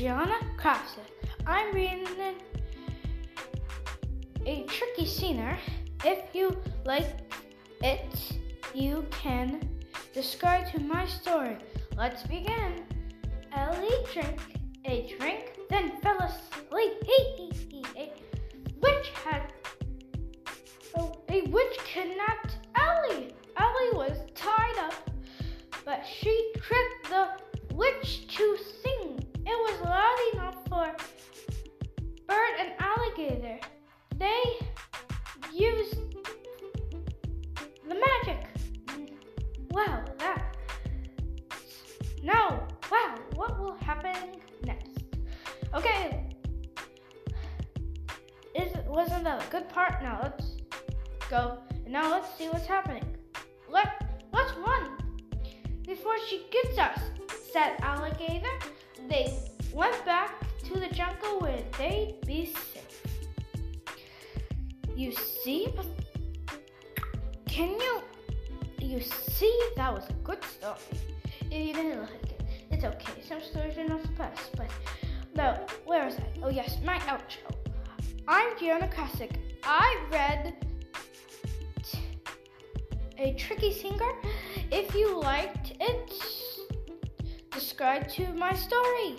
Gianna Crafton. I'm reading a tricky singer. If you like it, you can describe to my story. Let's begin. Ellie drink a drink, They used the magic. Wow, that. No, wow, what will happen next? Okay. Is it wasn't that a good part? Now let's go. And now let's see what's happening. Let let's run before she gets us, said Alligator. They went back to the jungle where they'd be. You see? Can you? You see? That was a good story. You didn't like it, it's okay. Some stories are not the best, but no. Where is I? Oh yes, my outro. I'm Gianna Classic. I read a tricky singer. If you liked it, subscribe to my story.